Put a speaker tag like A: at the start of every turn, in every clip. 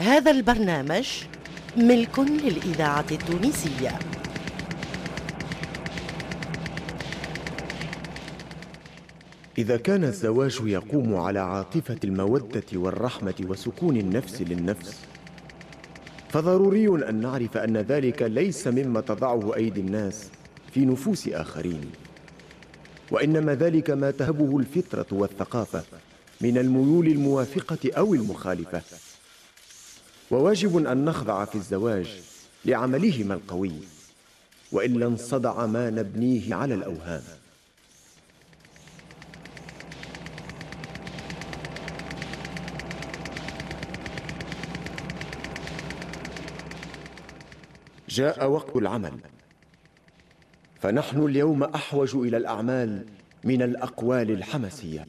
A: هذا البرنامج ملك للإذاعة التونسية.
B: إذا كان الزواج يقوم على عاطفة المودة والرحمة وسكون النفس للنفس فضروري أن نعرف أن ذلك ليس مما تضعه أيدي الناس في نفوس آخرين وإنما ذلك ما تهبه الفطرة والثقافة من الميول الموافقة أو المخالفة. وواجب أن نخضع في الزواج لعملهما القوي وإلا انصدع ما نبنيه على الأوهام. جاء وقت العمل فنحن اليوم أحوج إلى الأعمال من الأقوال الحمسيه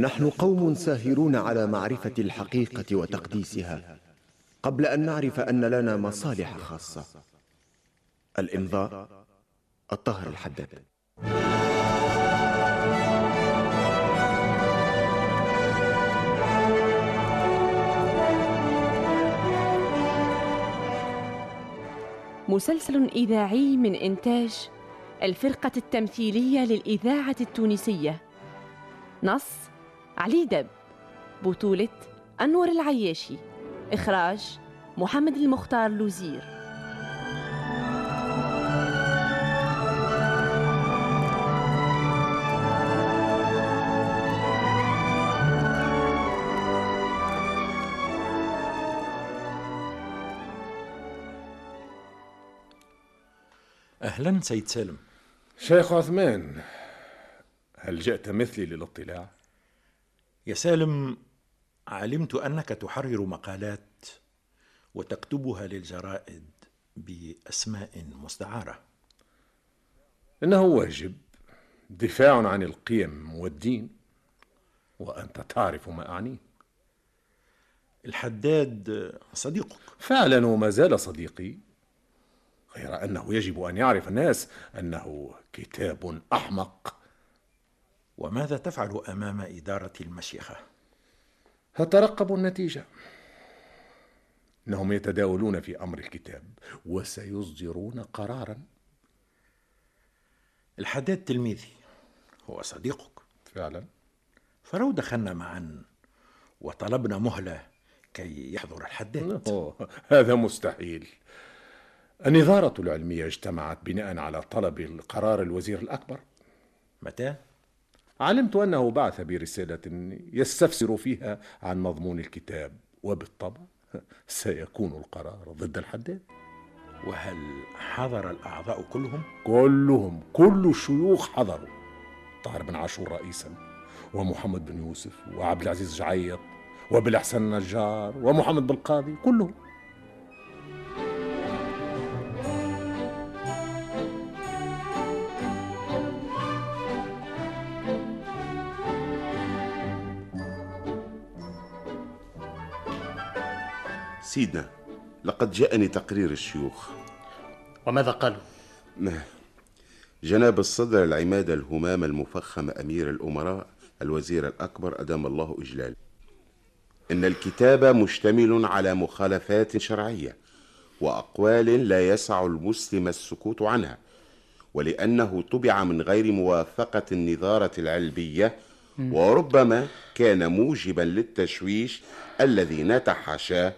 B: نحن قوم ساهرون على معرفة الحقيقة وتقديسها قبل أن نعرف أن لنا مصالح خاصة. الإمضاء الطهر الحداد.
C: مسلسل إذاعي من إنتاج الفرقة التمثيلية للإذاعة التونسية. نص علي دب بطولة أنور العياشي إخراج محمد المختار لوزير
D: أهلا سيد سالم
E: شيخ عثمان هل جئت مثلي للاطلاع؟
D: يا سالم علمت أنك تحرر مقالات وتكتبها للجرائد بأسماء مستعارة.
E: إنه واجب دفاع عن القيم والدين وأنت تعرف ما أعنيه
D: الحداد صديقك.
E: فعلا وما زال صديقي غير أنه يجب أن يعرف الناس أنه كتاب أحمق.
D: وماذا تفعل أمام إدارة المشيخة؟
E: أترقب النتيجة. إنهم يتداولون في أمر الكتاب وسيصدرون قرارا.
D: الحداد تلميذي هو صديقك.
E: فعلا.
D: فلو دخلنا معا وطلبنا مهلة كي يحضر الحداد.
E: هذا مستحيل. النظارة العلمية اجتمعت بناء على طلب قرار الوزير الأكبر.
D: متى؟
E: علمت أنه بعث برسالة يستفسر فيها عن مضمون الكتاب وبالطبع سيكون القرار ضد الحداد.
D: وهل حضر الأعضاء كلهم؟
E: كلهم كل الشيوخ حضروا. طاهر بن عاشور رئيسا ومحمد بن يوسف وعبد العزيز جعيط وبالحسن النجار ومحمد بالقاضي كلهم.
F: سيدنا لقد جاءني تقرير الشيوخ.
G: وماذا قالوا؟
F: جناب الصدر العماد الهمام المفخم أمير الأمراء الوزير الأكبر أدام الله إجلال. إن الكتاب مشتمل على مخالفات شرعية وأقوال لا يسع المسلم السكوت عنها ولأنه طبع من غير موافقة النظارة العلبية وربما كان موجبا للتشويش الذي نتحاشاه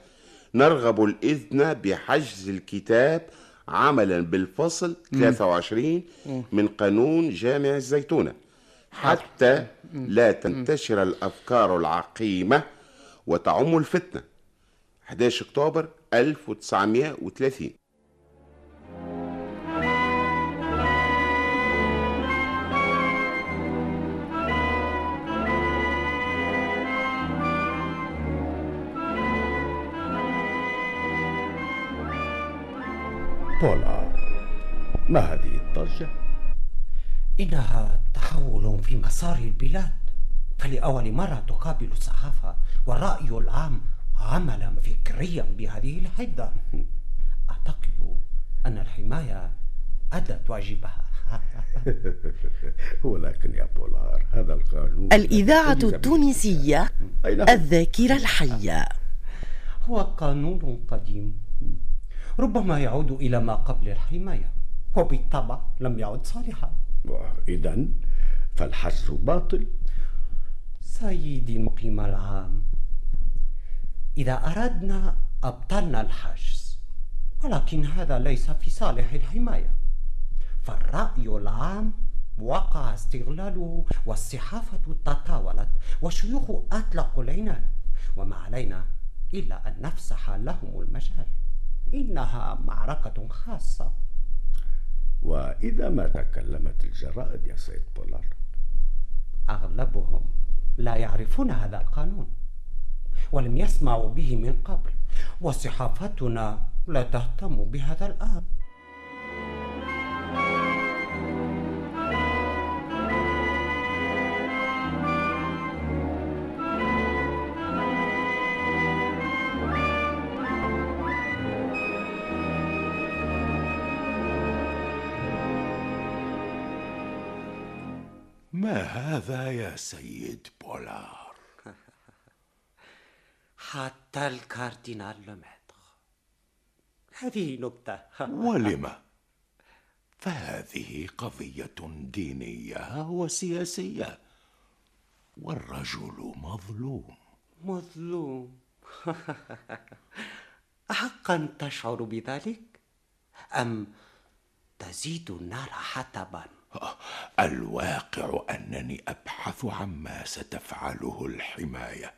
F: نرغب الإذن بحجز الكتاب عملا بالفصل 23 من قانون جامع الزيتونة. حتى لا تنتشر الأفكار العقيمة وتعم الفتنة. 11 أكتوبر 1930
E: بولا ما هذه الضجة؟
G: إنها تحول في مسار البلاد فلأول مرة تقابل الصحافة والرأي العام عملا فكريا بهذه الحدة. أعتقد أن الحماية أدت واجبها.
E: ولكن يا بولار هذا القانون
A: الإذاعة التونسية الذاكرة الحية.
G: هو قانون قديم. ربما يعود إلى ما قبل الحماية وبالطبع لم يعد صالحا.
E: إذا فالحجز باطل.
G: سيدي المقيم العام إذا أردنا أبطلنا الحجز ولكن هذا ليس في صالح الحماية. فالرأي العام وقع استغلاله والصحافة تطاولت والشيوخ أطلقوا العنان وما علينا إلا أن نفسح لهم المجال. إنها معركة خاصة.
E: وإذا ما تكلمت الجرائد يا سيد بولار
G: أغلبهم لا يعرفون هذا القانون ولم يسمعوا به من قبل وصحافتنا لا تهتم بهذا الآن.
D: ما هذا يا سيد بولار؟
G: حتى الكاردينال لوميتر هذه نكتة
D: ولم؟ فهذه قضية دينية وسياسية. والرجل مظلوم.
G: مظلوم. أحقا تشعر بذلك؟ أم تزيد النار حطبا
D: الواقع أنني أبحث عما ستفعله الحماية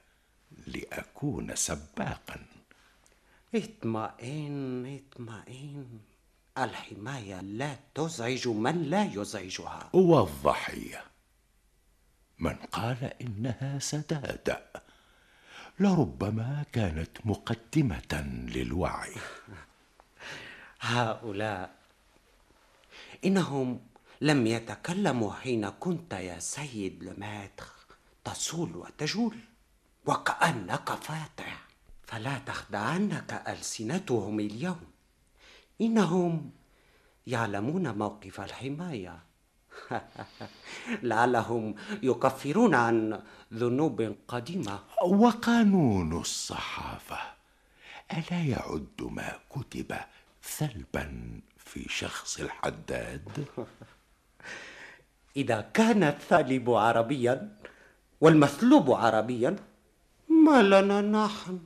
D: لأكون سباقا.
G: اطمئن اطمئن. الحماية لا تزعج من لا يزعجها.
D: والضحية. من قال إنها ستهدأ لربما كانت مقدمة للوعي.
G: هؤلاء إنهم لم يتكلموا حين كنت يا سيد لماتر تصول وتجول. وكأنك فاتح فلا تخدعنك ألسنتهم اليوم. إنهم يعلمون موقف الحماية. لعلهم يكفرون عن ذنوب قديمة.
D: وقانون الصحافة ألا يعد ما كتب ثلبا في شخص الحداد؟
G: إذا كان الثالب عربيا والمثلوب عربيا ما لنا نحن؟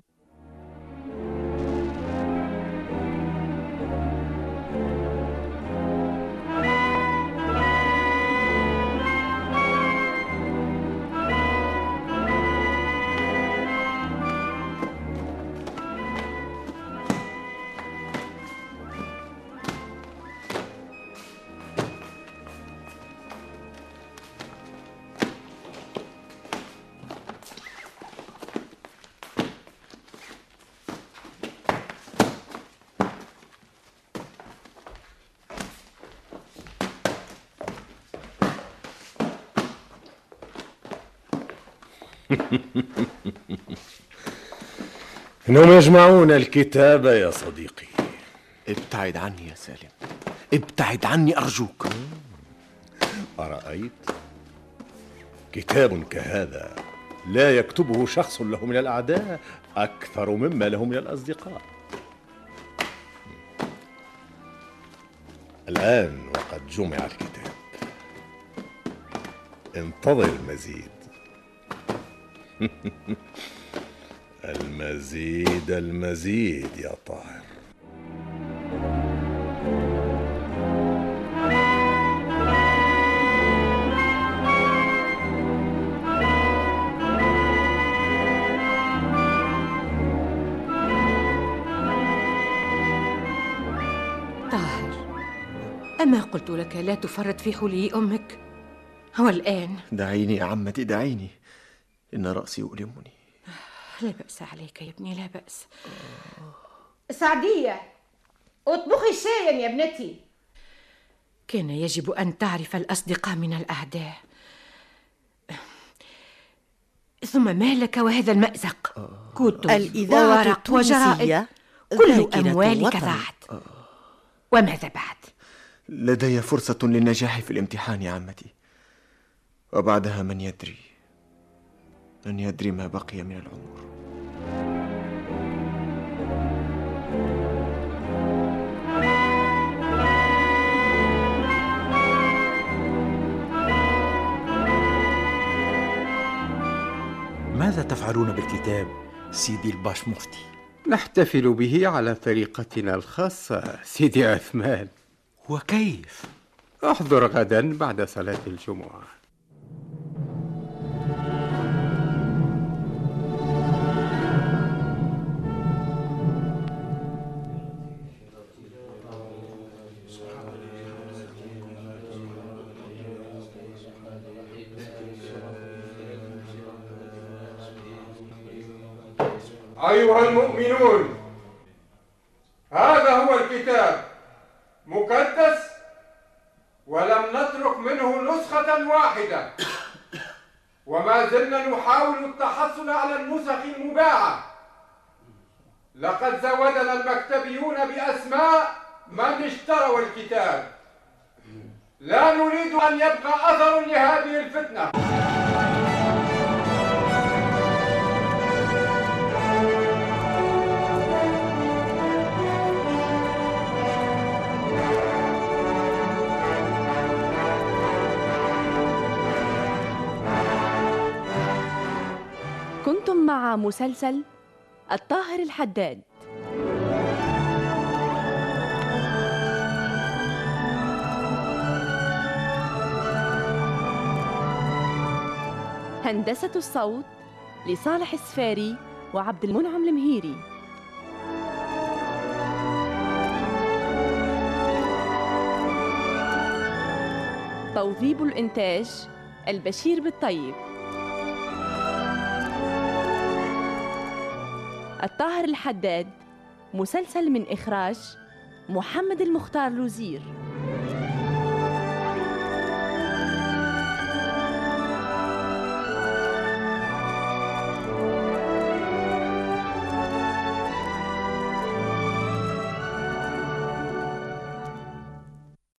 E: إنهم يجمعون الكتاب يا صديقي.
B: ابتعد عني يا سالم. ابتعد عني أرجوك.
E: أرأيت؟ كتاب كهذا لا يكتبه شخص له من الأعداء أكثر مما له من الأصدقاء. الآن وقد جمع الكتاب. انتظر المزيد. المزيد المزيد يا طاهر.
H: طاهر أما قلت لك لا تفرط في حلي أمك؟ والآن
B: دعيني يا عمتي دعيني. إن رأسي يؤلمني.
H: لا بأس عليك يا ابني لا بأس.
I: سعدية اطبخي شايا يا ابنتي.
H: كان يجب أن تعرف الأصدقاء من الأعداء. ثم ما لك وهذا المأزق؟ كتب
A: الإذاعة
H: وورق وجرائد.
A: التونسية
H: كل أموالك. ضاعت. وماذا بعد؟
B: لدي فرصة للنجاح في الامتحان يا عمتي. وبعدها من يدري من يدري ما بقي من العمر.
J: ماذا تفعلون بالكتاب سيدي الباش مفتي؟
K: نحتفل به على طريقتنا الخاصة سيدي عثمان.
J: وكيف؟
K: أحضر غدا بعد صلاة الجمعة.
L: أيها المؤمنون. هذا هو الكتاب. مقدس. ولم نترك منه نسخة واحدة. وما زلنا نحاول التحصل على النسخ المباعة لقد زودنا المكتبيون بأسماء من اشتروا الكتاب. لا نريد أن يبقى أثر لهذه الفتنة.
C: مع مسلسل الطاهر الحداد. هندسة الصوت لصالح السفاري وعبد المنعم المهيري. توظيب الإنتاج البشير بالطيب. الطاهر الحداد مسلسل من إخراج محمد المختار لوزير